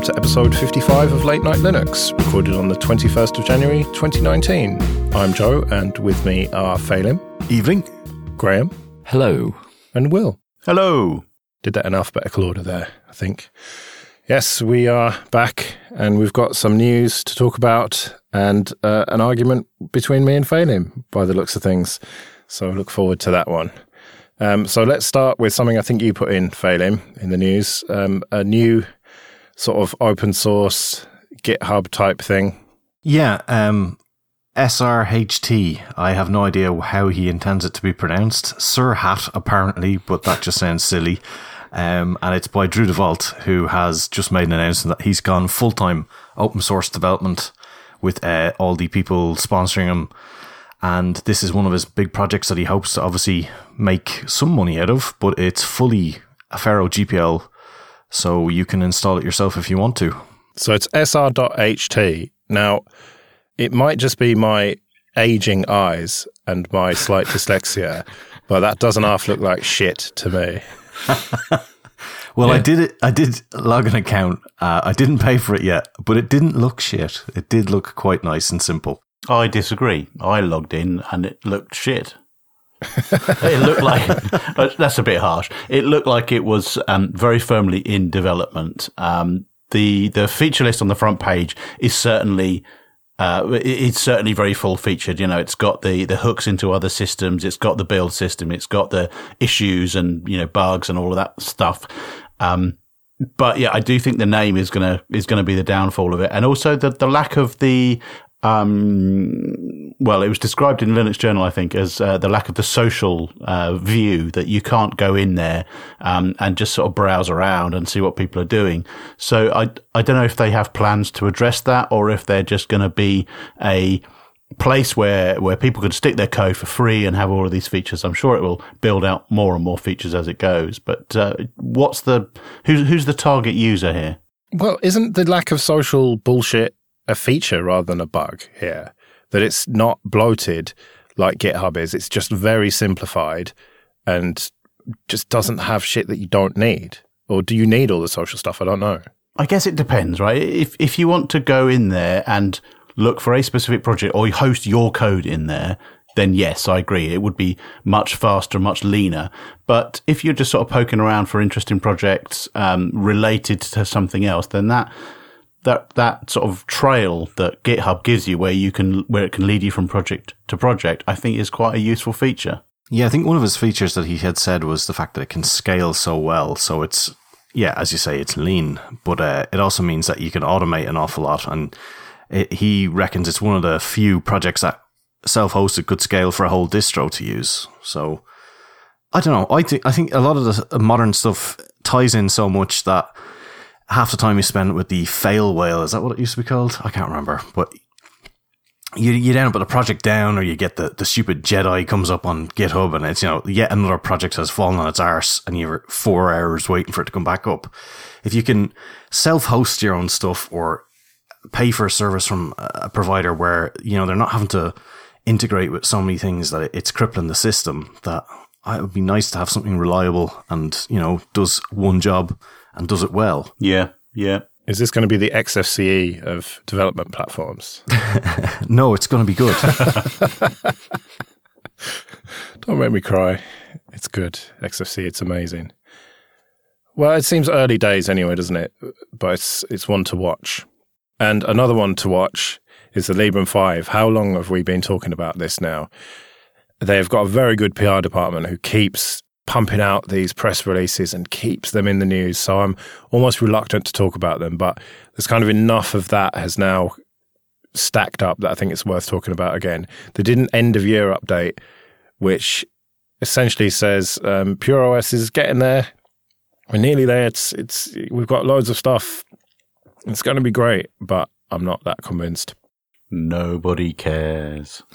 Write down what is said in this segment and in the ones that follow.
welcome to episode 55 of Late Night Linux, recorded on the 21st of January 2019. I'm Joe, and with me are Phelim. Evening. Graham. Hello. And Will. Hello. Did that in alphabetical order there, I think. Yes, we are back, and we've got some news to talk about and uh, an argument between me and Phelim, by the looks of things. So I look forward to that one. Um, so let's start with something I think you put in, Phelim, in the news. Um, a new sort of open source GitHub type thing. Yeah, um, SRHT. I have no idea how he intends it to be pronounced. Sirhat, apparently, but that just sounds silly. Um, and it's by Drew DeVault, who has just made an announcement that he's gone full time open source development with uh, all the people sponsoring him. And this is one of his big projects that he hopes to obviously make some money out of, but it's fully Affero GPL so you can install it yourself if you want to. So it's sr.ht. Now, it might just be my aging eyes and my slight dyslexia, but that doesn't half look like shit to me. well, yeah. I did it. I did log an account. Uh, I didn't pay for it yet, but it didn't look shit. It did look quite nice and simple. I disagree. I logged in and it looked shit it looked like that's a bit harsh. It looked like it was um, very firmly in development. Um, the the feature list on the front page is certainly uh, it's certainly very full featured. You know, it's got the, the hooks into other systems. It's got the build system. It's got the issues and, you know, bugs and all of that stuff. Um, but yeah, I do think the name is gonna is gonna be the downfall of it, and also the the lack of the um, well, it was described in Linux Journal, I think, as uh, the lack of the social uh, view that you can't go in there um, and just sort of browse around and see what people are doing. So I I don't know if they have plans to address that or if they're just going to be a place where where people can stick their code for free and have all of these features. I'm sure it will build out more and more features as it goes. But uh, what's the who's who's the target user here? Well, isn't the lack of social bullshit a feature rather than a bug here. That it's not bloated like GitHub is. It's just very simplified and just doesn't have shit that you don't need. Or do you need all the social stuff? I don't know. I guess it depends, right? If if you want to go in there and look for a specific project or host your code in there, then yes, I agree. It would be much faster, much leaner. But if you're just sort of poking around for interesting projects um, related to something else, then that that that sort of trail that GitHub gives you, where you can where it can lead you from project to project, I think is quite a useful feature. Yeah, I think one of his features that he had said was the fact that it can scale so well. So it's yeah, as you say, it's lean, but uh, it also means that you can automate an awful lot. And it, he reckons it's one of the few projects that self-hosted could scale for a whole distro to use. So I don't know. I think I think a lot of the modern stuff ties in so much that half the time you spend with the fail whale. Is that what it used to be called? I can't remember. But you you end up with a project down, or you get the, the stupid Jedi comes up on GitHub, and it's you know yet another project has fallen on its arse, and you're four hours waiting for it to come back up. If you can self host your own stuff or pay for a service from a provider where you know they're not having to integrate with so many things that it's crippling the system, that it would be nice to have something reliable and you know does one job and does it well. Yeah, yeah. Is this going to be the XFCE of development platforms? no, it's going to be good. Don't make me cry. It's good. XFCE, it's amazing. Well, it seems early days anyway, doesn't it? But it's it's one to watch. And another one to watch is the Librem 5. How long have we been talking about this now? They've got a very good PR department who keeps pumping out these press releases and keeps them in the news. So I'm almost reluctant to talk about them, but there's kind of enough of that has now stacked up that I think it's worth talking about again. They did an end of year update, which essentially says um, Pure OS is getting there. We're nearly there. It's it's we've got loads of stuff. It's going to be great, but I'm not that convinced. Nobody cares.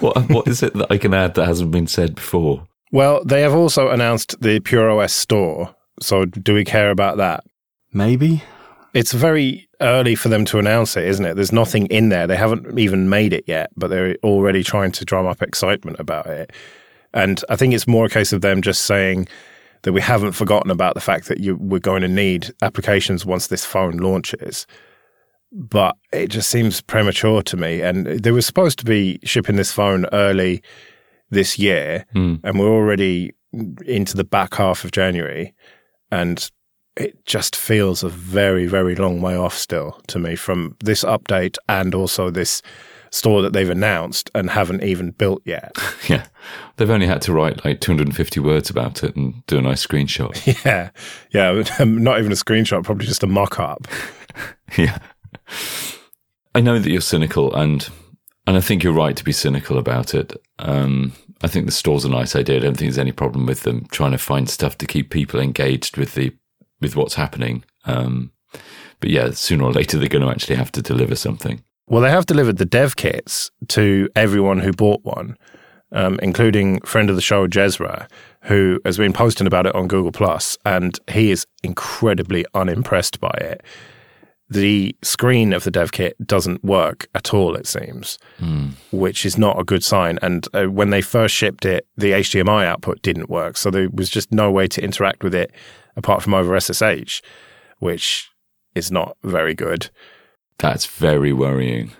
what, what is it that I can add that hasn't been said before? Well, they have also announced the Pure OS store. So, do we care about that? Maybe. It's very early for them to announce it, isn't it? There's nothing in there. They haven't even made it yet, but they're already trying to drum up excitement about it. And I think it's more a case of them just saying, that we haven't forgotten about the fact that you, we're going to need applications once this phone launches. But it just seems premature to me. And they were supposed to be shipping this phone early this year, hmm. and we're already into the back half of January. And it just feels a very, very long way off still to me from this update and also this store that they've announced and haven't even built yet. Yeah. They've only had to write like 250 words about it and do a nice screenshot. yeah. Yeah. Not even a screenshot, probably just a mock up. yeah. I know that you're cynical and and I think you're right to be cynical about it. Um, I think the store's a nice idea. I don't think there's any problem with them trying to find stuff to keep people engaged with the with what's happening. Um, but yeah, sooner or later they're going to actually have to deliver something. Well, they have delivered the dev kits to everyone who bought one, um, including friend of the show Jezra, who has been posting about it on Google Plus, and he is incredibly unimpressed by it. The screen of the dev kit doesn't work at all, it seems, which is not a good sign. And uh, when they first shipped it, the HDMI output didn't work, so there was just no way to interact with it apart from over SSH, which is not very good. That's very worrying.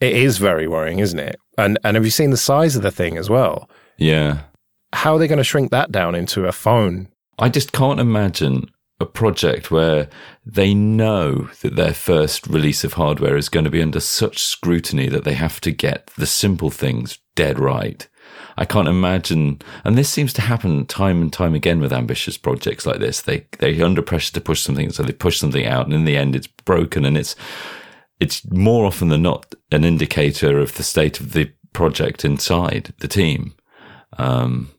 It is very worrying, isn't it? And and have you seen the size of the thing as well? Yeah. How are they going to shrink that down into a phone? I just can't imagine a project where they know that their first release of hardware is going to be under such scrutiny that they have to get the simple things dead right. I can't imagine, and this seems to happen time and time again with ambitious projects like this. They they're under pressure to push something, so they push something out, and in the end, it's broken, and it's it's more often than not an indicator of the state of the project inside the team, um,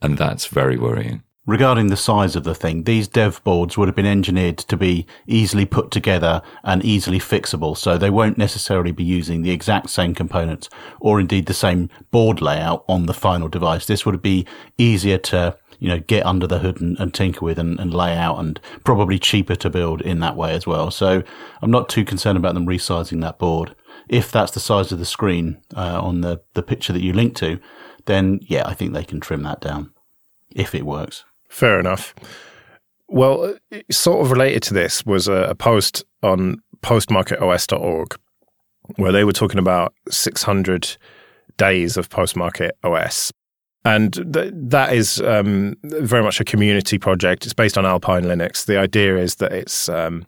and that's very worrying. Regarding the size of the thing, these dev boards would have been engineered to be easily put together and easily fixable, so they won't necessarily be using the exact same components or indeed the same board layout on the final device. This would be easier to, you know, get under the hood and, and tinker with and, and lay out and probably cheaper to build in that way as well. So I'm not too concerned about them resizing that board. If that's the size of the screen uh, on the, the picture that you link to, then yeah, I think they can trim that down if it works. Fair enough. Well, sort of related to this was a, a post on postmarketos.org where they were talking about 600 days of postmarket OS. And th- that is um, very much a community project. It's based on Alpine Linux. The idea is that it's um,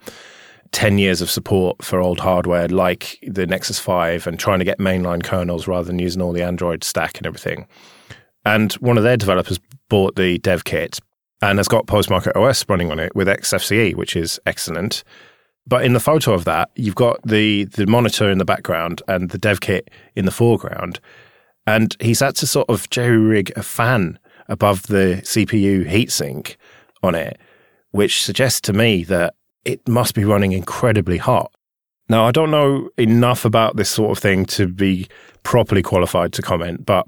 10 years of support for old hardware like the Nexus 5 and trying to get mainline kernels rather than using all the Android stack and everything. And one of their developers bought the dev kit and has got Postmarket OS running on it with XFCE, which is excellent. But in the photo of that, you've got the the monitor in the background and the dev kit in the foreground. And he's had to sort of jerry rig a fan above the CPU heatsink on it, which suggests to me that it must be running incredibly hot. Now, I don't know enough about this sort of thing to be properly qualified to comment, but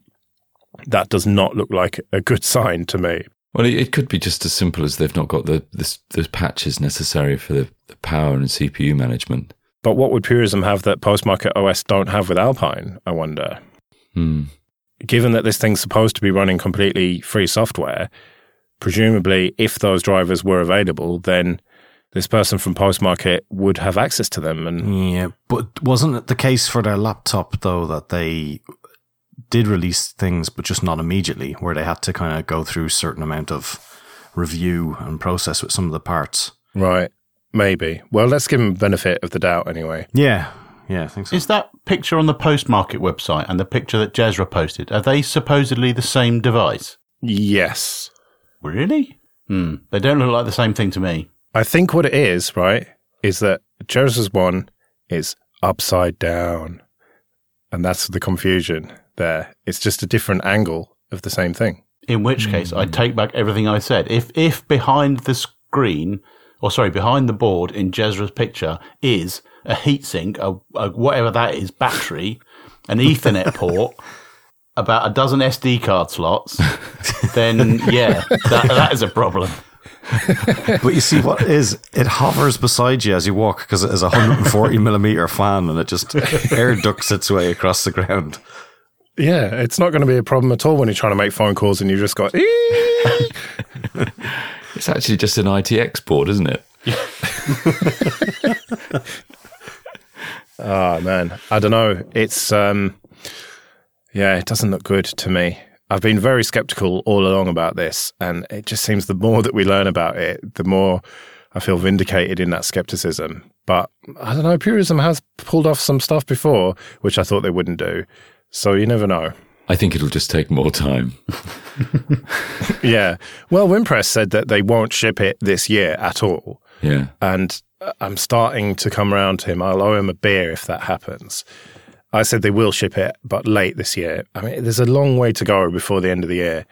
that does not look like a good sign to me. Well, it, it could be just as simple as they've not got the the, the patches necessary for the, the power and CPU management. But what would Purism have that Postmarket OS don't have with Alpine? I wonder. Hmm. Given that this thing's supposed to be running completely free software, presumably if those drivers were available, then this person from Postmarket would have access to them. And Yeah, but wasn't it the case for their laptop though that they did release things, but just not immediately, where they had to kind of go through certain amount of review and process with some of the parts. right, maybe. Well, let's give them benefit of the doubt anyway. Yeah, yeah, I think so. Is that picture on the Postmarket website and the picture that Jezra posted, are they supposedly the same device? Yes. Really? Hmm. They don't look like the same thing to me. I think what it is, right, is that Jezra's one is upside down. And that's the confusion there. It's just a different angle of the same thing. In which case, I hmm. take back everything I said. If if behind the screen, or sorry, behind the board in Jezra's picture is a heatsink, a, a whatever that is, battery, an Ethernet port, about a dozen SD card slots, then yeah, that, that is a problem. But you see what is it hovers beside you as you walk because it is a 140 millimeter fan and it just air ducts its way across the ground. Yeah, it's not going to be a problem at all when you're trying to make phone calls and you just got, It's actually just an IT export, isn't it? Oh man, I don't know. It's um, yeah, it doesn't look good to me. I've been very skeptical all along about this, and it just seems the more that we learn about it, the more I feel vindicated in that skepticism. But I don't know, Purism has pulled off some stuff before, which I thought they wouldn't do. So you never know. I think it'll just take more time. Yeah. Well, Wimpress said that they won't ship it this year at all. Yeah. and uh, I'm starting to come around to him. I'll owe him a beer if that happens. I said they will ship it, but late this year. I mean, there's a long way to go before the end of the year,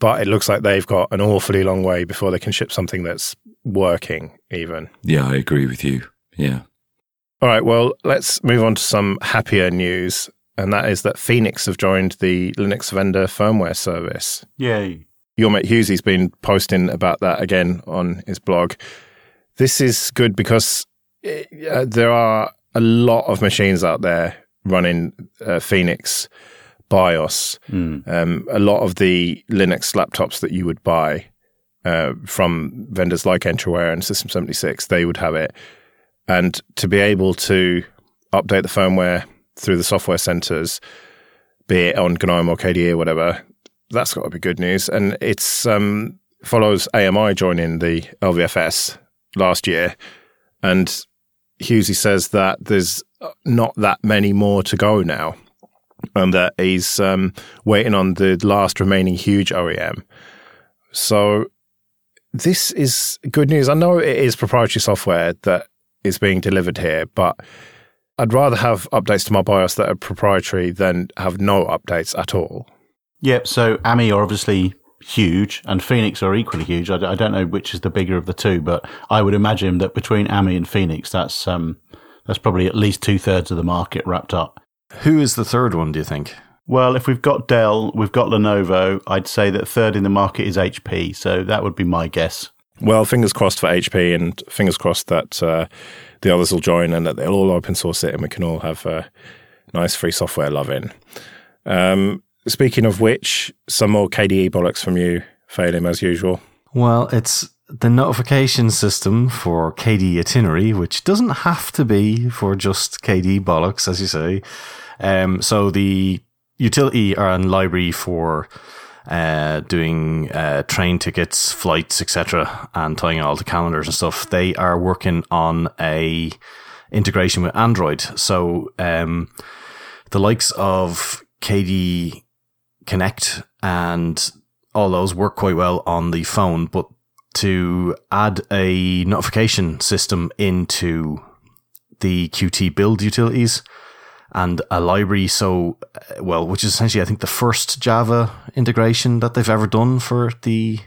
but it looks like they've got an awfully long way before they can ship something that's working, even. Yeah, I agree with you. Yeah. All right, well, let's move on to some happier news, and that is that Phoenix have joined the Linux vendor firmware service. Yay. your mate Hughesy's been posting about that again on his blog. This is good because uh, there are a lot of machines out there running uh, Phoenix BIOS. Um, a lot of the Linux laptops that you would buy uh, from vendors like Entroware and System 76, they would have it. And to be able to update the firmware through the software centers, be it on GNOME or KDE or whatever, that's got to be good news. And it's um, follows AMI joining the LVFS last year, and Hughesy says that there's not that many more to go now, and that he's um, waiting on the last remaining huge OEM. So this is good news. I know it is proprietary software that is being delivered here, but I'd rather have updates to my BIOS that are proprietary than have no updates at all. Yep. So AMI are obviously huge, and Phoenix are equally huge. I don't know which is the bigger of the two, but I would imagine that between AMI and Phoenix, that's um, that's probably at least two thirds of the market wrapped up. Who is the third one, do you think? Well, if we've got Dell, we've got Lenovo. I'd say that third in the market is HP. So that would be my guess. Well, fingers crossed for HP, and fingers crossed that uh, the others will join and that they'll all open source it, and we can all have uh, nice free software loving. Um, speaking of which, some more KDE bollocks from you, Phelim, as usual. Well, it's the notification system for KDE itinerary, which doesn't have to be for just KDE bollocks, as you say. Um, so the utility and library for uh, doing uh, train tickets, flights, etc., and tying all to calendars and stuff. They are working on a integration with Android. So um, the likes of KDE Connect and all those work quite well on the phone, but to add a notification system into the Qt build utilities and a library. So, uh, well, which is essentially, I think, the first Java integration that they've ever done for the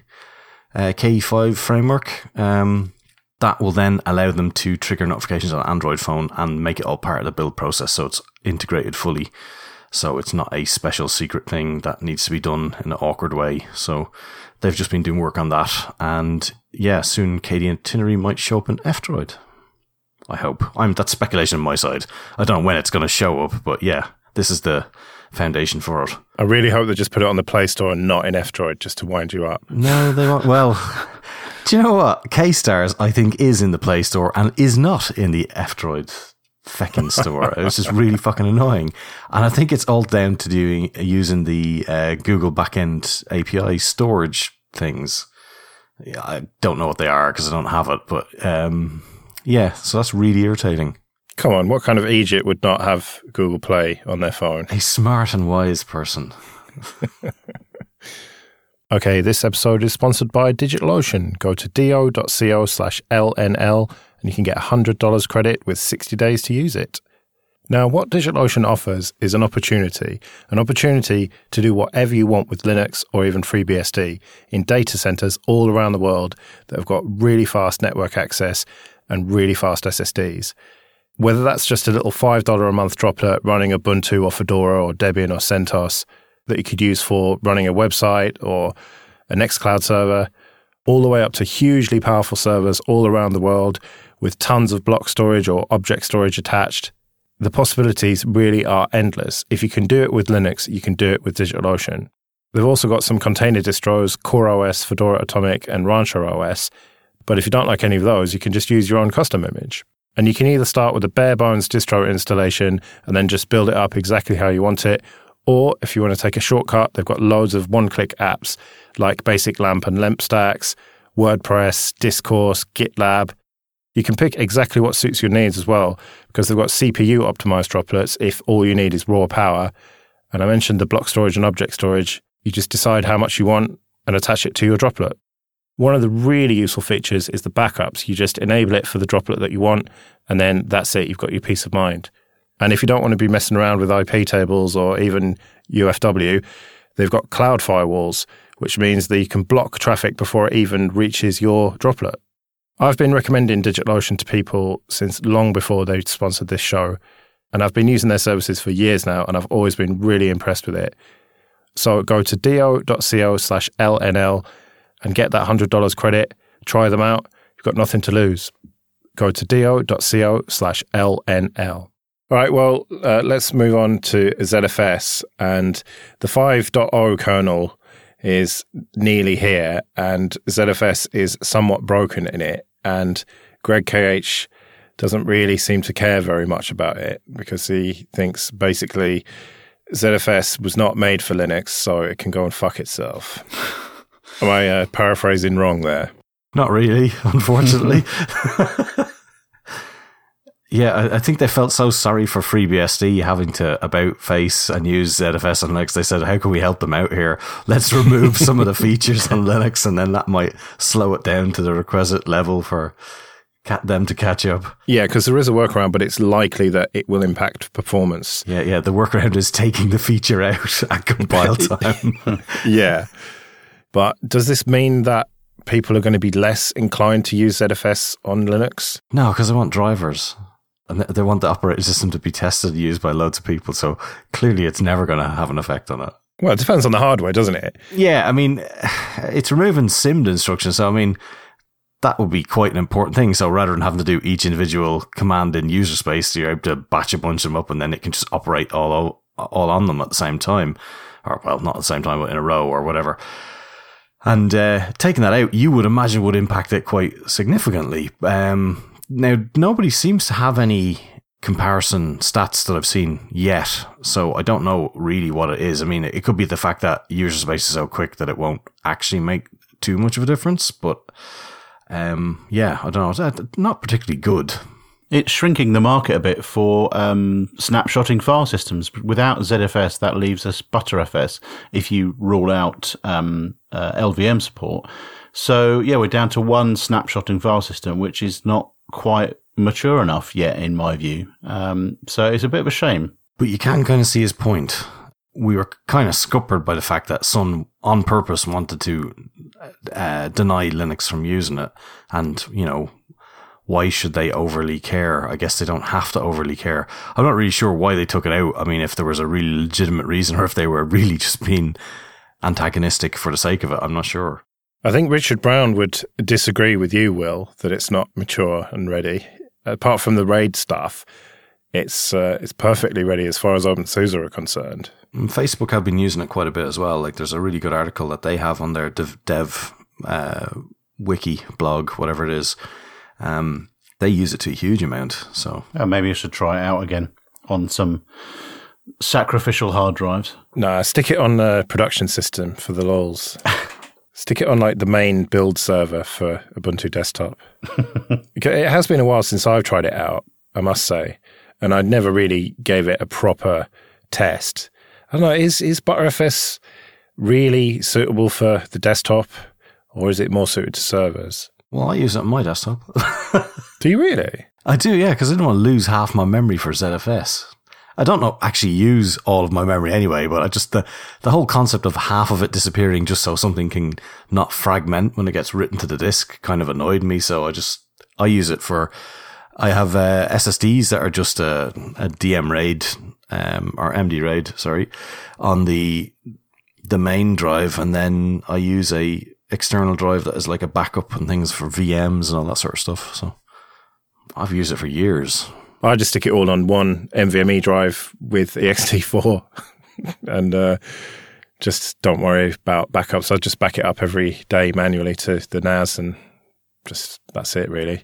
uh, KF5 framework. Um, that will then allow them to trigger notifications on Android phone and make it all part of the build process. So it's integrated fully. So it's not a special secret thing that needs to be done in an awkward way. So they've just been doing work on that. And yeah, soon KDE Itinerary might show up in F-Droid. I hope. I'm that's speculation on my side. I don't know when it's going to show up, but yeah, this is the foundation for it. I really hope they just put it on the Play Store and not in F Droid just to wind you up. No, they won't. Well, do you know what? KStars, I think, is in the Play Store and is not in the F Droid feckin' store. it's just really fucking annoying. And I think it's all down to doing using the uh, Google backend API storage things. Yeah, I don't know what they are because I don't have it, but um, yeah, so that's really irritating. Come on, what kind of Egypt would not have Google Play on their phone? A smart and wise person. Okay, this episode is sponsored by DigitalOcean. Go to do.co slash LNL and you can get $100 credit with 60 days to use it. Now, what DigitalOcean offers is an opportunity, an opportunity to do whatever you want with Linux or even FreeBSD in data centers all around the world that have got really fast network access and really fast SSDs. Whether that's just a little $5 a month droplet running Ubuntu or Fedora or Debian or CentOS that you could use for running a website or a Nextcloud server, all the way up to hugely powerful servers all around the world with tons of block storage or object storage attached. The possibilities really are endless. If you can do it with Linux, you can do it with DigitalOcean. They've also got some container distros, CoreOS, Fedora Atomic, and Rancher OS. But if you don't like any of those, you can just use your own custom image. And you can either start with a bare bones distro installation and then just build it up exactly how you want it. Or if you want to take a shortcut, they've got loads of one click apps like Basic LAMP and LEMP stacks, WordPress, Discourse, GitLab. You can pick exactly what suits your needs as well because they've got CPU optimized droplets if all you need is raw power. And I mentioned the block storage and object storage. You just decide how much you want and attach it to your droplet. One of the really useful features is the backups. You just enable it for the droplet that you want, and then that's it. You've got your peace of mind. And if you don't want to be messing around with IP tables or even UFW, they've got cloud firewalls, which means that you can block traffic before it even reaches your droplet. I've been recommending DigitalOcean to people since long before they sponsored this show, and I've been using their services for years now, and I've always been really impressed with it. So go to do.co slash LNL and get that $100 credit. Try them out. You've got nothing to lose. Go to do.co slash LNL. All right, well, uh, let's move on to ZFS. And the 5.0 kernel is nearly here, and ZFS is somewhat broken in it. And Greg KH doesn't really seem to care very much about it because he thinks basically ZFS was not made for Linux, so it can go and fuck itself. Am I uh, paraphrasing wrong there? Not really, unfortunately. yeah, I, I, think they felt so sorry for FreeBSD having to about face and use ZFS on Linux. They said, "How can we help them out here? Let's remove some of the features on Linux, and then that might slow it down to the requisite level for." them to catch up. Yeah, because there is a workaround, but it's likely that it will impact performance. Yeah, yeah. The workaround is taking the feature out at compile time. yeah. But does this mean that people are going to be less inclined to use ZFS on Linux? No, because they want drivers. And they want the operating system to be tested and used by loads of people. So clearly it's never going to have an effect on it. Well, it depends on the hardware, doesn't it? Yeah, I mean, it's removing SIMD instructions. So, I mean, that would be quite an important thing. So rather than having to do each individual command in user space, you're able to batch a bunch of them up and then it can just operate all, all on them at the same time. Or, well, not at the same time, but in a row or whatever. And uh, taking that out, you would imagine would impact it quite significantly. Um, now, nobody seems to have any comparison stats that I've seen yet, so I don't know really what it is. I mean, it could be the fact that user space is so quick that it won't actually make too much of a difference, but um, yeah, I don't know. It's Not particularly good. It's shrinking the market a bit for um, snapshotting file systems. Without ZFS, that leaves us ButterFS if you rule out um, uh, LVM support. So, yeah, we're down to one snapshotting file system, which is not quite mature enough yet, in my view. Um, so it's a bit of a shame. But you can kind of see his point. We were kind of scuppered by the fact that Sun on purpose wanted to uh, deny Linux from using it. And, you know, why should they overly care? I guess they don't have to overly care. I'm not really sure why they took it out. I mean, if there was a really legitimate reason or if they were really just being antagonistic for the sake of it, I'm not sure. I think Richard Brown would disagree with you, Will, that it's not mature and ready. Apart from the RAID stuff, it's uh, it's perfectly ready as far as OpenSUSE are concerned. Mm, Facebook have been using it quite a bit as well. Like there's a really good article that they have on their dev, dev uh, wiki blog, whatever it is, um, they use it to a huge amount. So oh, maybe I should try it out again on some sacrificial hard drives. Nah, stick it on the production system for the lols. stick it on like the main build server for Ubuntu desktop. it has been a while since I've tried it out, I must say, and I never really gave it a proper test. I don't know, is is ButterFS really suitable for the desktop, or is it more suited to servers? Well, I use it on my desktop. do you really? I do, yeah, because I don't want to lose half my memory for ZFS. I don't know, actually use all of my memory anyway, but I just, the, the whole concept of half of it disappearing just so something can not fragment when it gets written to the disk kind of annoyed me. So I just, I use it for, I have uh, SSDs that are just a, a DM RAID, um, or MD RAID, sorry, on the, the main drive. And then I use a external drive that is like a backup and things for VMs and all that sort of stuff. So I've used it for years. I just stick it all on one NVMe drive with ext4 and uh, just don't worry about backups. I just back it up every day manually to the NAS, and just that's it really.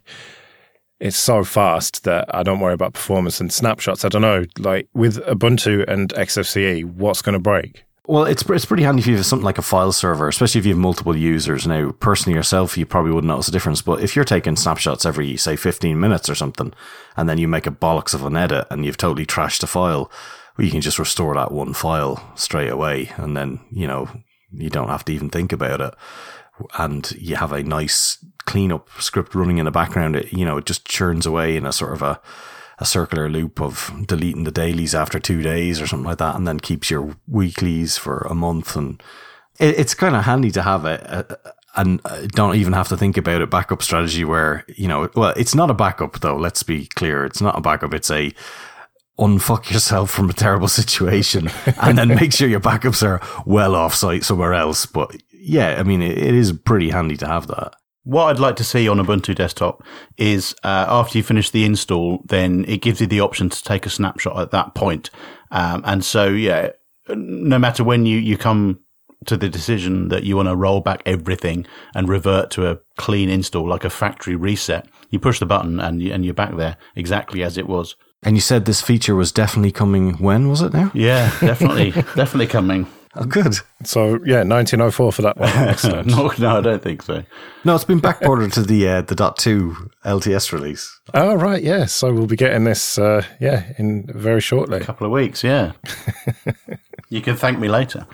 It's so fast that I don't worry about performance and snapshots. I don't know, like with Ubuntu and XFCE, what's going to break? Well, it's it's pretty handy if you have something like a file server, especially if you have multiple users. Now, personally yourself, you probably wouldn't notice a difference, but if you're taking snapshots every say 15 minutes or something, and then you make a bollocks of an edit and you've totally trashed the file, well, you can just restore that one file straight away, and then you know you don't have to even think about it, and you have a nice cleanup script running in the background. It you know it just churns away in a sort of a a circular loop of deleting the dailies after two days or something like that, and then keeps your weeklies for a month. And it, it's kind of handy to have it. and uh, don't even have to think about a backup strategy where, you know, well, it's not a backup though. Let's be clear. It's not a backup. It's a unfuck yourself from a terrible situation and then make sure your backups are well off site somewhere else. But yeah, I mean, it, it is pretty handy to have that. What I'd like to see on Ubuntu desktop is uh, after you finish the install, then it gives you the option to take a snapshot at that point. Um, and so, yeah, no matter when you, you come to the decision that you want to roll back everything and revert to a clean install, like a factory reset, you push the button and, you, and you're back there exactly as it was. And you said this feature was definitely coming. When was it now? Yeah, definitely, definitely coming. Oh, good. So yeah, 1904 for that one. Excellent. no, no, I don't think so. No, it's been backported to the uh, the dot two LTS release. Oh right, yeah. So we'll be getting this, uh, yeah, in very shortly. A couple of weeks, yeah. you can thank me later.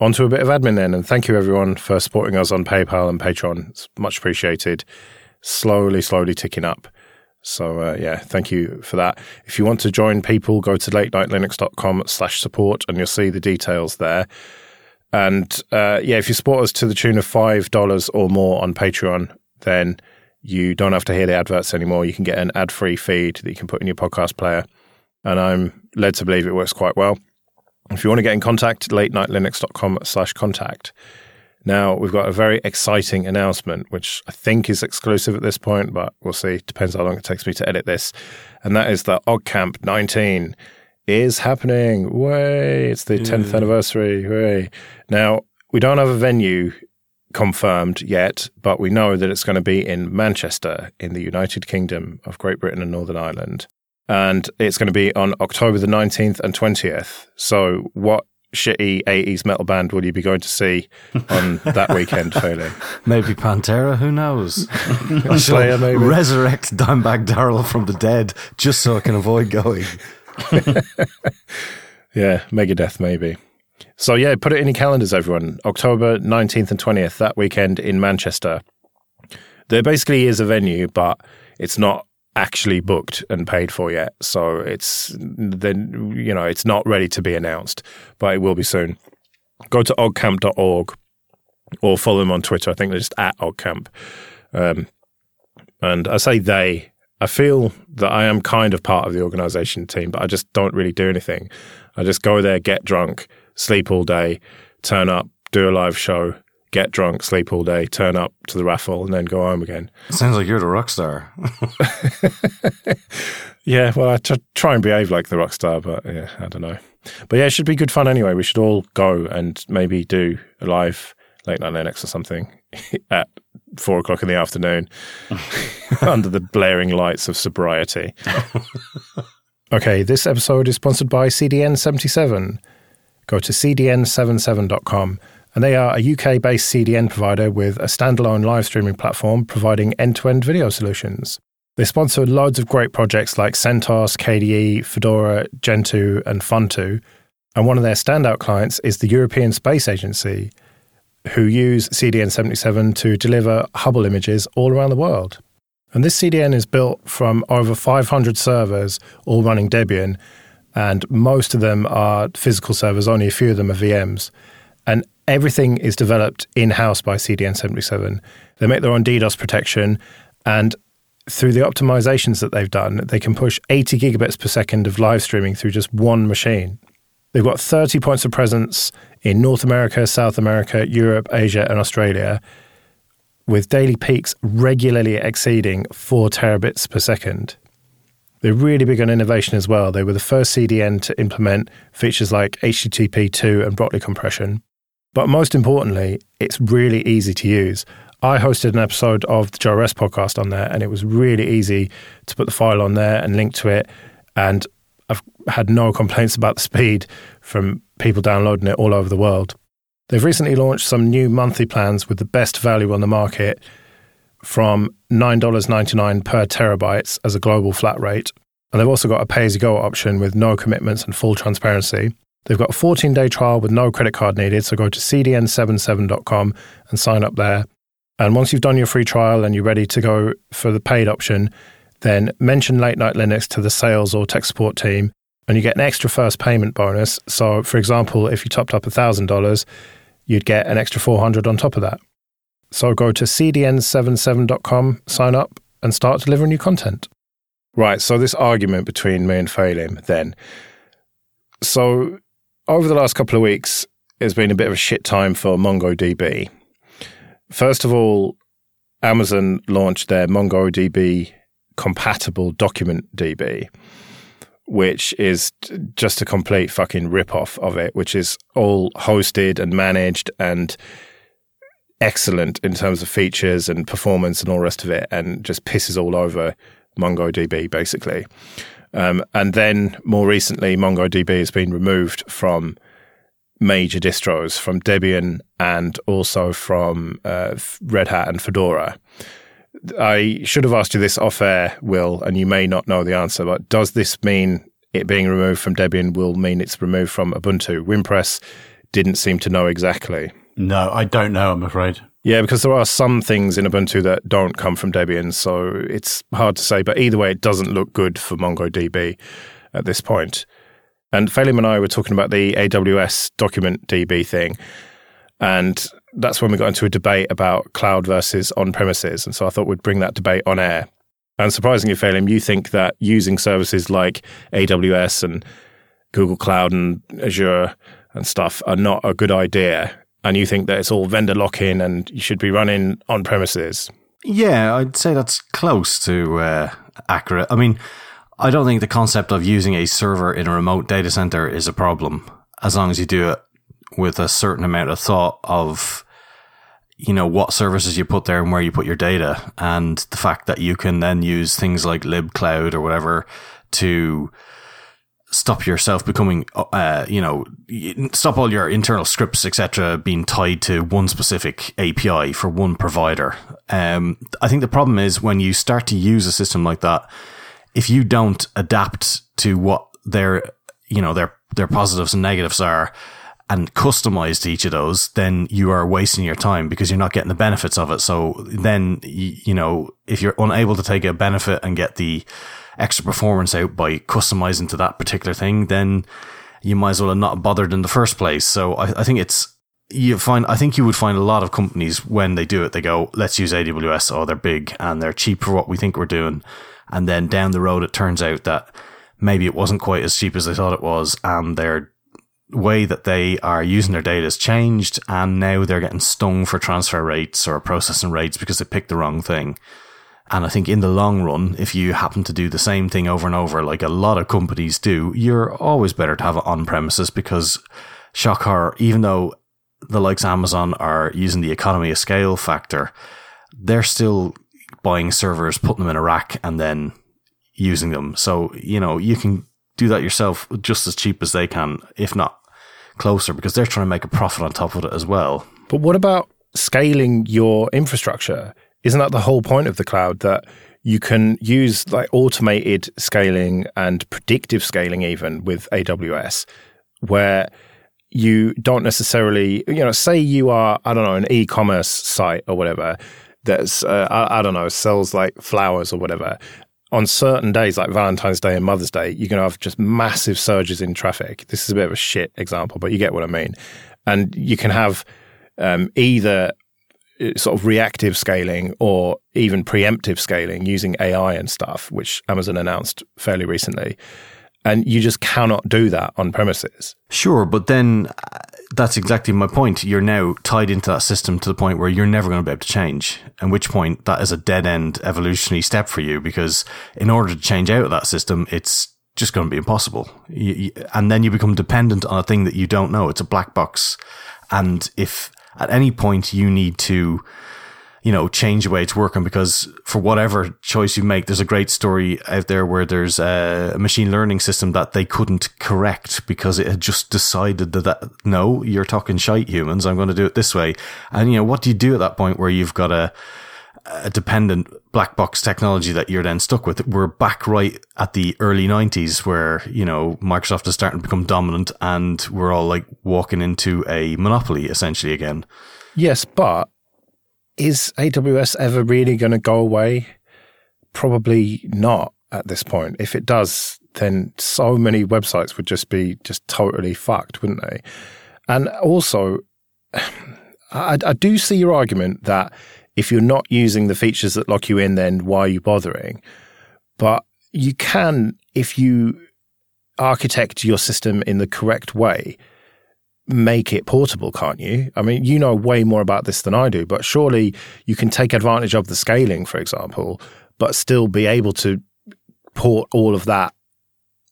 On to a bit of admin then, and thank you everyone for supporting us on PayPal and Patreon. It's much appreciated. Slowly, slowly ticking up. So uh, yeah, thank you for that. If you want to join people, go to latenightlinux.com slash support and you'll see the details there. And uh, yeah, if you support us to the tune of $5 or more on Patreon, then you don't have to hear the adverts anymore. You can get an ad-free feed that you can put in your podcast player. And I'm led to believe it works quite well. If you want to get in contact, latenightlinux.com slash contact. Now, we've got a very exciting announcement, which I think is exclusive at this point, but we'll see. Depends how long it takes me to edit this. And that is that OggCamp 19 is happening. Way! It's the 10th anniversary. Way! Now, we don't have a venue confirmed yet, but we know that it's going to be in Manchester in the United Kingdom of Great Britain and Northern Ireland. And it's going to be on October the 19th and 20th. So, what shitty 80s metal band will you be going to see on that weekend, Phelim? Maybe Pantera, who knows? Slayer, maybe. Resurrect Dimebag Darrell from the dead just so I can avoid going. yeah, Megadeth, maybe. So, yeah, put it in your calendars, everyone. October 19th and 20th, that weekend in Manchester. There basically is a venue, but it's not actually booked and paid for yet. So it's then you know it's not ready to be announced, but it will be soon. Go to oggcamp.org or follow them on Twitter. I think they're just at oggcamp. Um, and I say they. I feel that I am kind of part of the organization team, but I just don't really do anything. I just go there, get drunk, sleep all day, turn up, do a live show, get drunk, sleep all day, turn up to the raffle, and then go home again. Sounds like you're the rock star. yeah, well, I t- try and behave like the rock star, but yeah, I don't know. But yeah, it should be good fun anyway. We should all go and maybe do a live late night Linux or something at four o'clock in the afternoon under the blaring lights of sobriety. okay, this episode is sponsored by CDN77. Go to cdn77.com and they are a UK based CDN provider with a standalone live streaming platform providing end to end video solutions. They sponsor loads of great projects like CentOS, KDE, Fedora, Gentoo, and Funtoo. And one of their standout clients is the European Space Agency, who use CDN 77 to deliver Hubble images all around the world. And this CDN is built from over 500 servers, all running Debian, and most of them are physical servers, only a few of them are VMs. Everything is developed in house by CDN77. They make their own DDoS protection, and through the optimizations that they've done, they can push 80 gigabits per second of live streaming through just one machine. They've got 30 points of presence in North America, South America, Europe, Asia, and Australia, with daily peaks regularly exceeding 4 terabits per second. They're really big on innovation as well. They were the first CDN to implement features like HTTP2 and Brotli compression. But most importantly, it's really easy to use. I hosted an episode of the Rest podcast on there, and it was really easy to put the file on there and link to it. And I've had no complaints about the speed from people downloading it all over the world. They've recently launched some new monthly plans with the best value on the market from $9.99 per terabytes as a global flat rate. And they've also got a pay as you go option with no commitments and full transparency. They've got a 14 day trial with no credit card needed. So go to cdn77.com and sign up there. And once you've done your free trial and you're ready to go for the paid option, then mention Late Night Linux to the sales or tech support team and you get an extra first payment bonus. So, for example, if you topped up $1,000, you'd get an extra 400 on top of that. So go to cdn77.com, sign up, and start delivering new content. Right, so this argument between me and Phelim then. So, over the last couple of weeks, it's been a bit of a shit time for MongoDB. First of all, Amazon launched their MongoDB compatible document DB, which is just a complete fucking rip-off of it, which is all hosted and managed and excellent in terms of features and performance and all the rest of it, and just pisses all over MongoDB basically. Um, and then more recently, MongoDB has been removed from major distros, from Debian and also from uh, Red Hat and Fedora. I should have asked you this off air, Will, and you may not know the answer, but does this mean it being removed from Debian will mean it's removed from Ubuntu? Wimpress didn't seem to know exactly. No, I don't know, I'm afraid. Yeah, because there are some things in Ubuntu that don't come from Debian, so it's hard to say. But either way, it doesn't look good for MongoDB at this point. And Phelim and I were talking about the AWS document DB thing. And that's when we got into a debate about cloud versus on premises. And so I thought we'd bring that debate on air. And surprisingly, Phelim, you think that using services like AWS and Google Cloud and Azure and stuff are not a good idea. And you think that it's all vendor lock in and you should be running on premises. Yeah, I'd say that's close to uh, accurate. I mean, I don't think the concept of using a server in a remote data center is a problem as long as you do it with a certain amount of thought of you know what services you put there and where you put your data and the fact that you can then use things like libcloud or whatever to stop yourself becoming uh, you know stop all your internal scripts etc being tied to one specific api for one provider um, i think the problem is when you start to use a system like that if you don't adapt to what their you know their their positives and negatives are and customize to each of those, then you are wasting your time because you're not getting the benefits of it. So then, you know, if you're unable to take a benefit and get the extra performance out by customizing to that particular thing, then you might as well have not bothered in the first place. So I, I think it's, you find, I think you would find a lot of companies when they do it, they go, let's use AWS. Oh, they're big and they're cheap for what we think we're doing. And then down the road, it turns out that maybe it wasn't quite as cheap as they thought it was and they're way that they are using their data has changed and now they're getting stung for transfer rates or processing rates because they picked the wrong thing. And I think in the long run, if you happen to do the same thing over and over, like a lot of companies do, you're always better to have it on premises because shock horror, even though the likes Amazon are using the economy of scale factor, they're still buying servers, putting them in a rack and then using them. So, you know, you can do that yourself just as cheap as they can, if not closer, because they're trying to make a profit on top of it as well. But what about scaling your infrastructure? Isn't that the whole point of the cloud that you can use like automated scaling and predictive scaling even with AWS where you don't necessarily, you know, say you are, I don't know, an e-commerce site or whatever that's, uh, I, I don't know, sells like flowers or whatever on certain days like Valentine's Day and Mother's Day, you're going to have just massive surges in traffic. This is a bit of a shit example, but you get what I mean. And you can have um, either sort of reactive scaling or even preemptive scaling using AI and stuff, which Amazon announced fairly recently. And you just cannot do that on premises. Sure, but then uh, that's exactly my point. You're now tied into that system to the point where you're never going to be able to change. At which point, that is a dead end evolutionary step for you because in order to change out of that system, it's just going to be impossible. And then you become dependent on a thing that you don't know. It's a black box. And if at any point you need to you know, change the way it's working because for whatever choice you make, there's a great story out there where there's a machine learning system that they couldn't correct because it had just decided that, that no, you're talking shite humans. I'm going to do it this way. And, you know, what do you do at that point where you've got a, a dependent black box technology that you're then stuck with. We're back right at the early 90s where, you know, Microsoft is starting to become dominant and we're all like walking into a monopoly essentially again. Yes, but is AWS ever really going to go away? Probably not at this point. If it does, then so many websites would just be just totally fucked, wouldn't they? And also, I, I do see your argument that if you're not using the features that lock you in, then why are you bothering? But you can, if you architect your system in the correct way, make it portable, can't you? I mean, you know way more about this than I do, but surely you can take advantage of the scaling, for example, but still be able to port all of that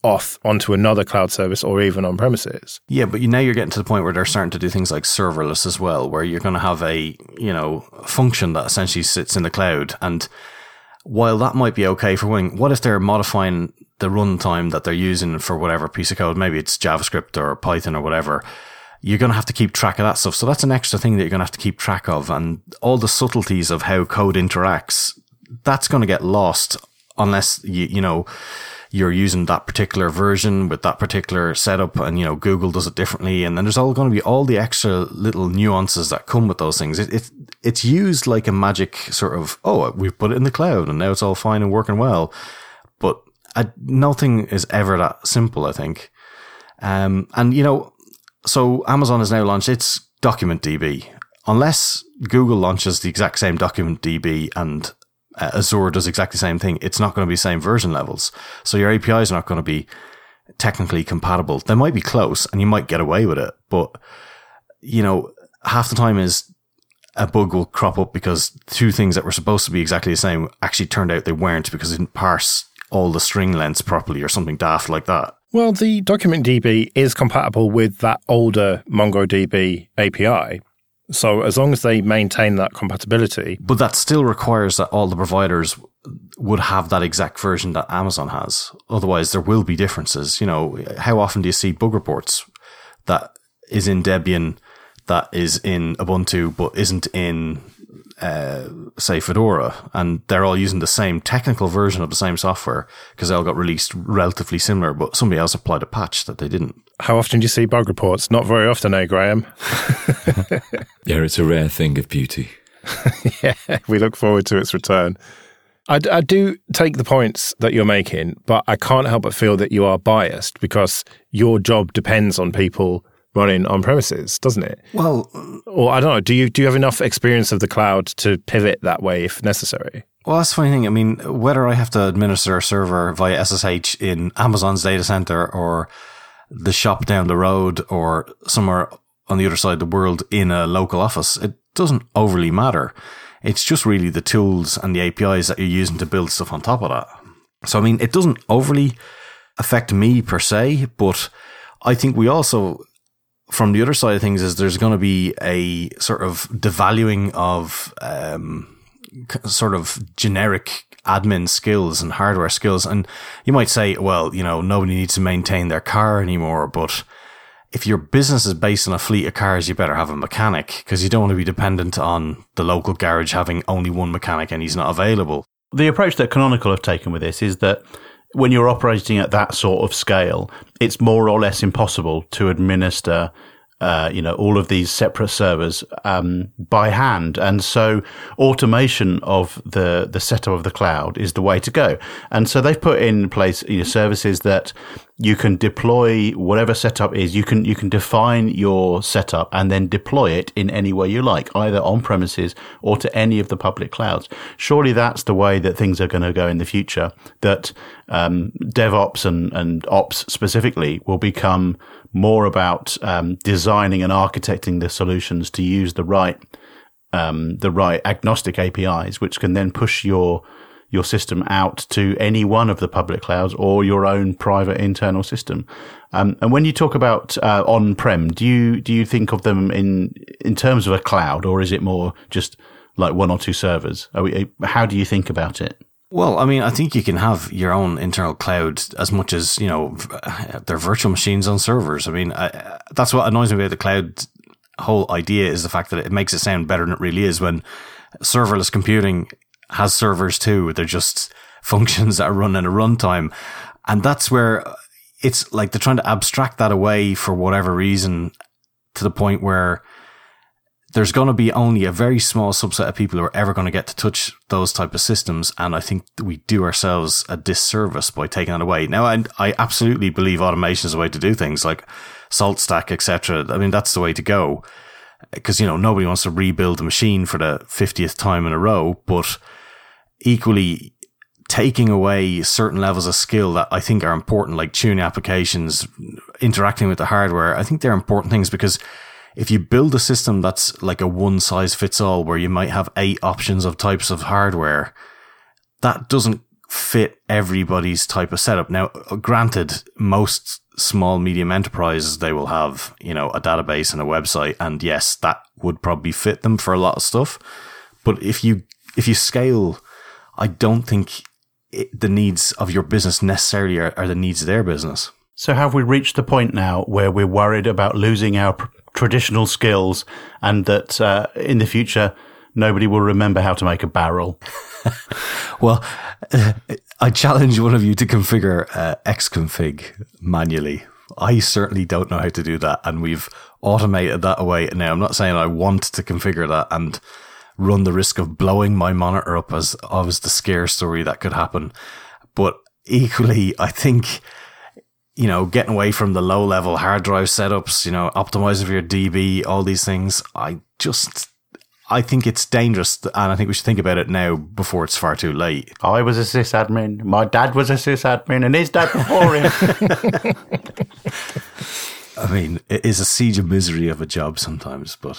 off onto another cloud service or even on premises. Yeah, but you now you're getting to the point where they're starting to do things like serverless as well, where you're going to have a, you know, function that essentially sits in the cloud. And while that might be okay for Wing, what if they're modifying the runtime that they're using for whatever piece of code? Maybe it's JavaScript or Python or whatever you're going to have to keep track of that stuff. So that's an extra thing that you're going to have to keep track of. And all the subtleties of how code interacts, that's going to get lost unless you, you know, you're using that particular version with that particular setup and, you know, Google does it differently. And then there's all going to be all the extra little nuances that come with those things. It, it, it's used like a magic sort of, oh, we've put it in the cloud and now it's all fine and working well. But I, nothing is ever that simple, I think. Um, and, you know, so Amazon has now launched its Document DB. Unless Google launches the exact same Document DB and uh, Azure does exactly the same thing, it's not going to be the same version levels. So your API is not going to be technically compatible. They might be close and you might get away with it, but you know, half the time is a bug will crop up because two things that were supposed to be exactly the same actually turned out they weren't because it didn't parse all the string lengths properly or something daft like that. Well, the document DB is compatible with that older MongoDB API. So as long as they maintain that compatibility. But that still requires that all the providers would have that exact version that Amazon has. Otherwise, there will be differences. You know, how often do you see bug reports that is in Debian, that is in Ubuntu, but isn't in uh, say Fedora, and they're all using the same technical version of the same software because they all got released relatively similar, but somebody else applied a patch that they didn't. How often do you see bug reports? Not very often, eh, Graham? yeah, it's a rare thing of beauty. yeah, we look forward to its return. I, I do take the points that you're making, but I can't help but feel that you are biased because your job depends on people running on premises, doesn't it? Well, or I don't know. Do you do you have enough experience of the cloud to pivot that way if necessary? Well, that's the funny thing. I mean, whether I have to administer a server via SSH in Amazon's data center or the shop down the road or somewhere on the other side of the world in a local office, it doesn't overly matter. It's just really the tools and the APIs that you're using to build stuff on top of that. So, I mean, it doesn't overly affect me per se, but I think we also from the other side of things is there's going to be a sort of devaluing of um, sort of generic admin skills and hardware skills. And you might say, well, you know, nobody needs to maintain their car anymore, but if your business is based on a fleet of cars, you better have a mechanic because you don't want to be dependent on the local garage having only one mechanic and he's not available. The approach that Canonical have taken with this is that when you're operating at that sort of scale, it's more or less impossible to administer uh, you know, all of these separate servers um, by hand. And so automation of the, the setup of the cloud is the way to go. And so they've put in place you know, services that you can deploy whatever setup is. You can you can define your setup and then deploy it in any way you like, either on premises or to any of the public clouds. Surely that's the way that things are going to go in the future. That um, DevOps and and Ops specifically will become more about um, designing and architecting the solutions to use the right um, the right agnostic APIs, which can then push your your system out to any one of the public clouds or your own private internal system. Um, and when you talk about uh, on-prem, do you do you think of them in in terms of a cloud, or is it more just like one or two servers? We, how do you think about it? Well, I mean, I think you can have your own internal cloud as much as you know they're virtual machines on servers. I mean, I, that's what annoys me about the cloud whole idea is the fact that it makes it sound better than it really is when serverless computing has servers too. They're just functions that are run in a runtime. And that's where uh, it's like they're trying to abstract that away for whatever reason to the point where there's going to be only a very small subset of people who are ever going to get to touch those type of systems. And I think we do ourselves a disservice by taking that away. Now, I, I absolutely believe automation is a way to do things like SaltStack, etc. I mean, that's the way to go because, you know, nobody wants to rebuild a machine for the 50th time in a row, but equally taking away certain levels of skill that I think are important, like tuning applications, interacting with the hardware. I think they're important things because if you build a system that's like a one size fits all, where you might have eight options of types of hardware, that doesn't fit everybody's type of setup. Now, granted, most small medium enterprises they will have you know a database and a website and yes that would probably fit them for a lot of stuff but if you if you scale I don't think it, the needs of your business necessarily are, are, the needs of their business. So, have we reached the point now where we're worried about losing our pr- traditional skills and that uh, in the future nobody will remember how to make a barrel? well, uh, I challenge one of you to configure uh, Xconfig manually. I certainly don't know how to do that, and we've automated that away. Now, I'm not saying I want to configure that, and run the risk of blowing my monitor up as always the scare story that could happen. But equally, I think, you know, getting away from the low level hard drive setups, you know, optimizing for your DB, all these things, I just, I think it's dangerous, and I think we should think about it now before it's far too late. I was a sysadmin. My dad was a sysadmin, and his dad before him. I mean, it is a siege of misery of a job sometimes, but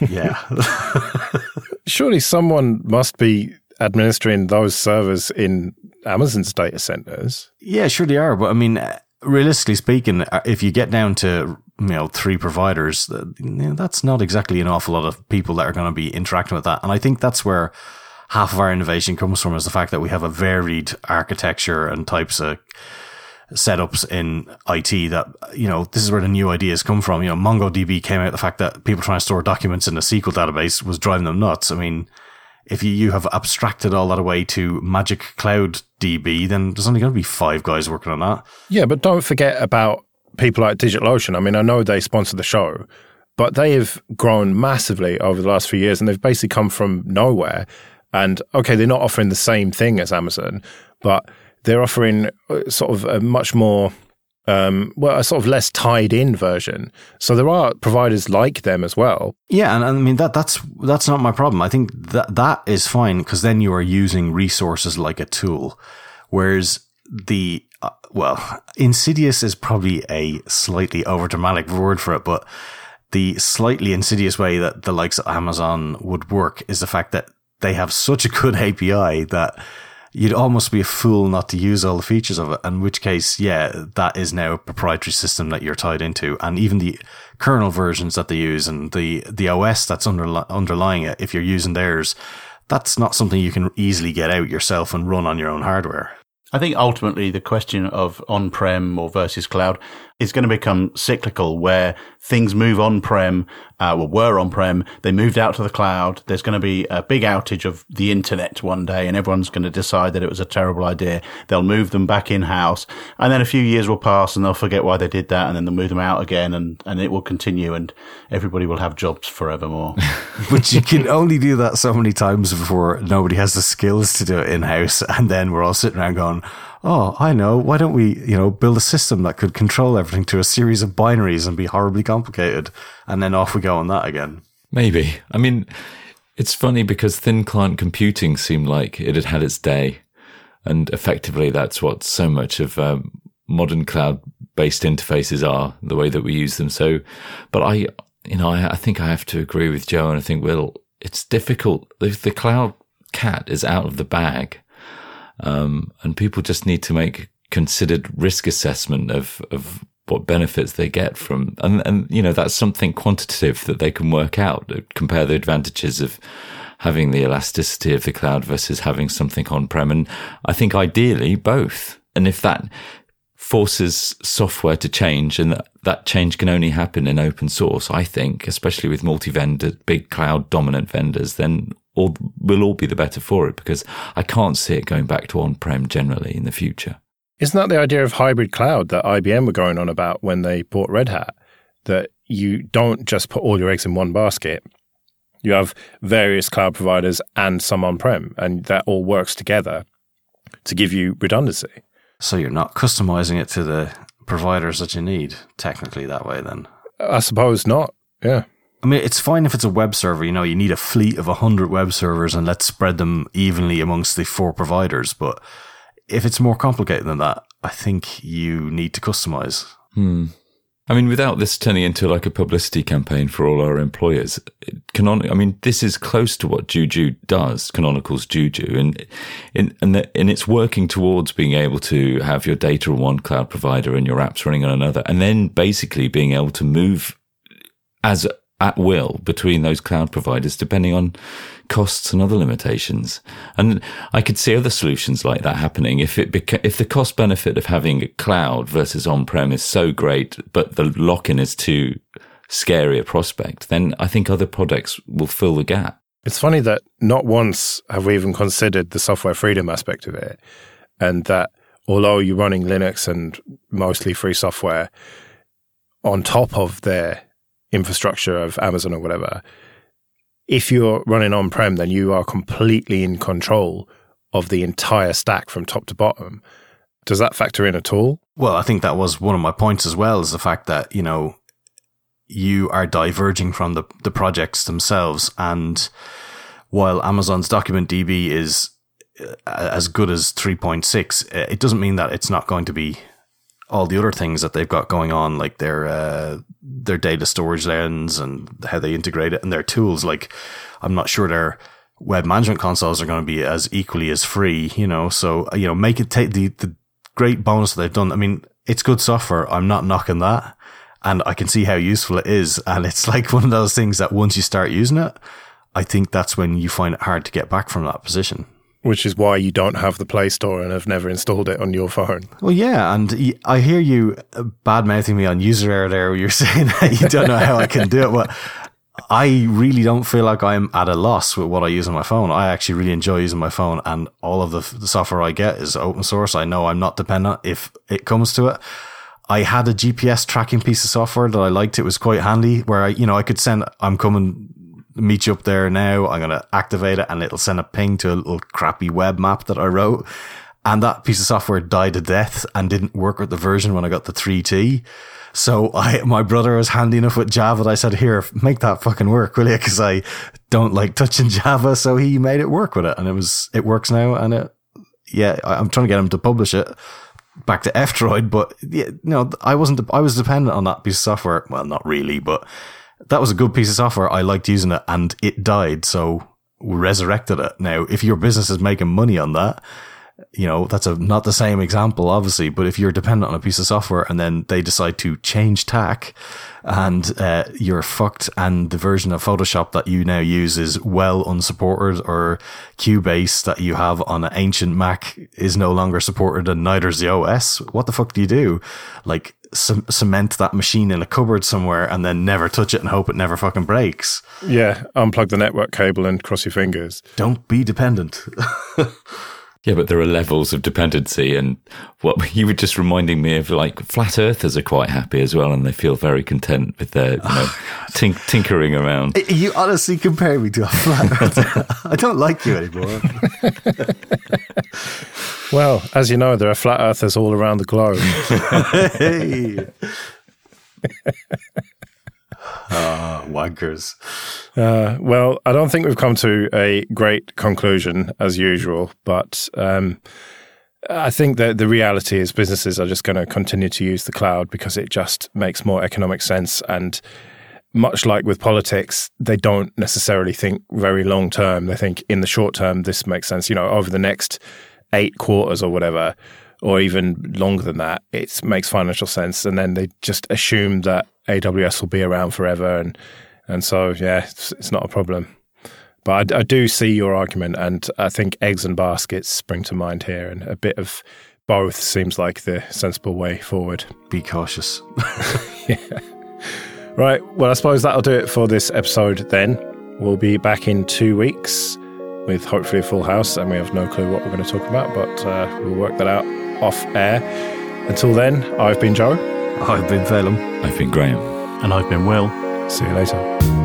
yeah. Surely someone must be administering those servers in Amazon's data centers. Yeah, sure they are. But I mean, realistically speaking, uh, if you get down to you know three providers, that's not exactly an awful lot of people that are going to be interacting with that. And I think that's where half of our innovation comes from is the fact that we have a varied architecture and types of setups in IT that, you know, this is where the new ideas come from. You know, MongoDB came out the fact that people trying to store documents in a SQL database was driving them nuts. I mean, if you, you have abstracted all that away to Magic Cloud DB, then there's only going to be five guys working on that. Yeah, but don't forget about people like DigitalOcean. I mean, I know they sponsor the show, but they have grown massively over the last few years and they've basically come from nowhere. And okay, they're not offering the same thing as Amazon, but they're offering uh, sort of a much more um, well, a sort of less tied in version. So there are providers like them as well. Yeah, and, and I mean that that's that's not my problem. I think that that is fine because then you are using resources like a tool, whereas the uh, well, insidious is probably a slightly overdramatic word for it, but the slightly insidious way that the likes of Amazon would work is the fact that they have such a good API that you'd almost be a fool not to use all the features of it. In which case, yeah, that is now a proprietary system that you're tied into, and even the kernel versions that they use and the the OS that's underli- underlying it. If you're using theirs, that's not something you can easily get out yourself and run on your own hardware. I think ultimately the question of on prem or versus cloud is going to become cyclical where things move on prem, uh, well, were on prem. They moved out to the cloud. There's going to be a big outage of the internet one day and everyone's going to decide that it was a terrible idea. They'll move them back in house and then a few years will pass and they'll forget why they did that and then they'll move them out again and, and it will continue and everybody will have jobs forevermore. but you can only do that so many times before nobody has the skills to do it in house. And then we're all sitting around going, oh, I know. Why don't we, you know, build a system that could control everything to a series of binaries and be horribly complicated? And then off we go on that again. Maybe. I mean, it's funny because thin client computing seemed like it had had its day. And effectively, that's what so much of um, modern cloud based interfaces are, the way that we use them. So, but I, you know, I, I think I have to agree with Joe and I think, well, it's difficult. If the cloud cat is out of the bag, um, and people just need to make considered risk assessment of, of what benefits they get from, and, and, you know, that's something quantitative that they can work out, compare the advantages of having the elasticity of the cloud versus having something on prem. And I think ideally both. And if that forces software to change and that, that change can only happen in open source, I think, especially with multi-vendor, big cloud dominant vendors, then all, we'll all be the better for it because I can't see it going back to on-prem generally in the future. Isn't that the idea of hybrid cloud that IBM were going on about when they bought Red Hat? That you don't just put all your eggs in one basket. You have various cloud providers and some on prem, and that all works together to give you redundancy. So you're not customizing it to the providers that you need, technically, that way, then? I suppose not. Yeah. I mean, it's fine if it's a web server. You know, you need a fleet of 100 web servers and let's spread them evenly amongst the four providers. But if it's more complicated than that, I think you need to customize. Hmm. I mean, without this turning into like a publicity campaign for all our employers, Canon. I mean, this is close to what Juju does. Canonical's Juju, and in, and the, and it's working towards being able to have your data on one cloud provider and your apps running on another, and then basically being able to move as at will between those cloud providers, depending on costs and other limitations. And I could see other solutions like that happening if it beca- if the cost benefit of having a cloud versus on prem is so great, but the lock in is too scary a prospect, then I think other products will fill the gap. It's funny that not once have we even considered the software freedom aspect of it, and that although you're running Linux and mostly free software on top of their infrastructure of Amazon or whatever, if you're running on prem, then you are completely in control of the entire stack from top to bottom. Does that factor in at all? Well, I think that was one of my points as well, is the fact that, you know, you are diverging from the, the projects themselves. And while Amazon's document DB is uh, as good as 3.6, uh, it doesn't mean that it's not going to be all the other things that they've got going on, like their uh, their data storage lens and how they integrate it, and their tools. Like, I'm not sure their web management consoles are going to be as equally as free. You know, so you know, make it take the the great bonus that they've done. I mean, it's good software. I'm not knocking that, and I can see how useful it is. And it's like one of those things that once you start using it, I think that's when you find it hard to get back from that position which is why you don't have the Play Store and have never installed it on your phone. Well, yeah, and I hear you uh, bad mouthing me on user error there. You're saying that you don't know how I can do it, but I really don't feel like I'm at a loss with what I use on my phone. I actually really enjoy using my phone, and all of the, the software I get is open source. I know I'm not dependent if it comes to it. I had a GPS tracking piece of software that I liked. It was quite handy where I, you know, I could send, I'm coming meet you up there now. I'm going to activate it and it'll send a ping to a little crappy web map that I wrote. And that piece of software died a death and didn't work with the version when I got the 3T. So I, my brother was handy enough with Java that I said, here, make that fucking work, will you? Cause I don't like touching Java. So he made it work with it and it was, it works now. And it, yeah, I'm trying to get him to publish it back to F-Droid, but yeah, no, I wasn't, I was dependent on that piece of software. Well, not really, but that was a good piece of software. I liked using it and it died. So we resurrected it. Now, if your business is making money on that, you know, that's a, not the same example, obviously, but if you're dependent on a piece of software and then they decide to change tack and uh, you're fucked and the version of Photoshop that you now use is well unsupported or Cubase that you have on an ancient Mac is no longer supported and neither's the OS, what the fuck do you do? Like, c- cement that machine in a cupboard somewhere and then never touch it and hope it never fucking breaks. Yeah, unplug the network cable and cross your fingers. Don't be dependent. Yeah, but there are levels of dependency, and what you were just reminding me of, like flat earthers are quite happy as well, and they feel very content with their you know, tink- tinkering around. You honestly compare me to a flat earther. I don't like you anymore. Well, as you know, there are flat earthers all around the globe. hey. Wankers. Uh, well, I don't think we've come to a great conclusion as usual, but um, I think that the reality is businesses are just going to continue to use the cloud because it just makes more economic sense. And much like with politics, they don't necessarily think very long term. They think in the short term, this makes sense. You know, over the next eight quarters or whatever, or even longer than that, it makes financial sense. And then they just assume that AWS will be around forever. And, and so, yeah, it's, it's not a problem. But I, I, do see your argument, and I think eggs and baskets spring to mind here, and a bit of both seems like the sensible way forward. Be cautious. yeah. Right. Well, I suppose that'll do it for this episode then. We'll be back in two weeks with hopefully a full house, and we have no clue what we're going to talk about, but uh, we'll work that out off air. Until then, I've been Joe. I've been Phelim. I've been Graham. And I've been Will. See you later.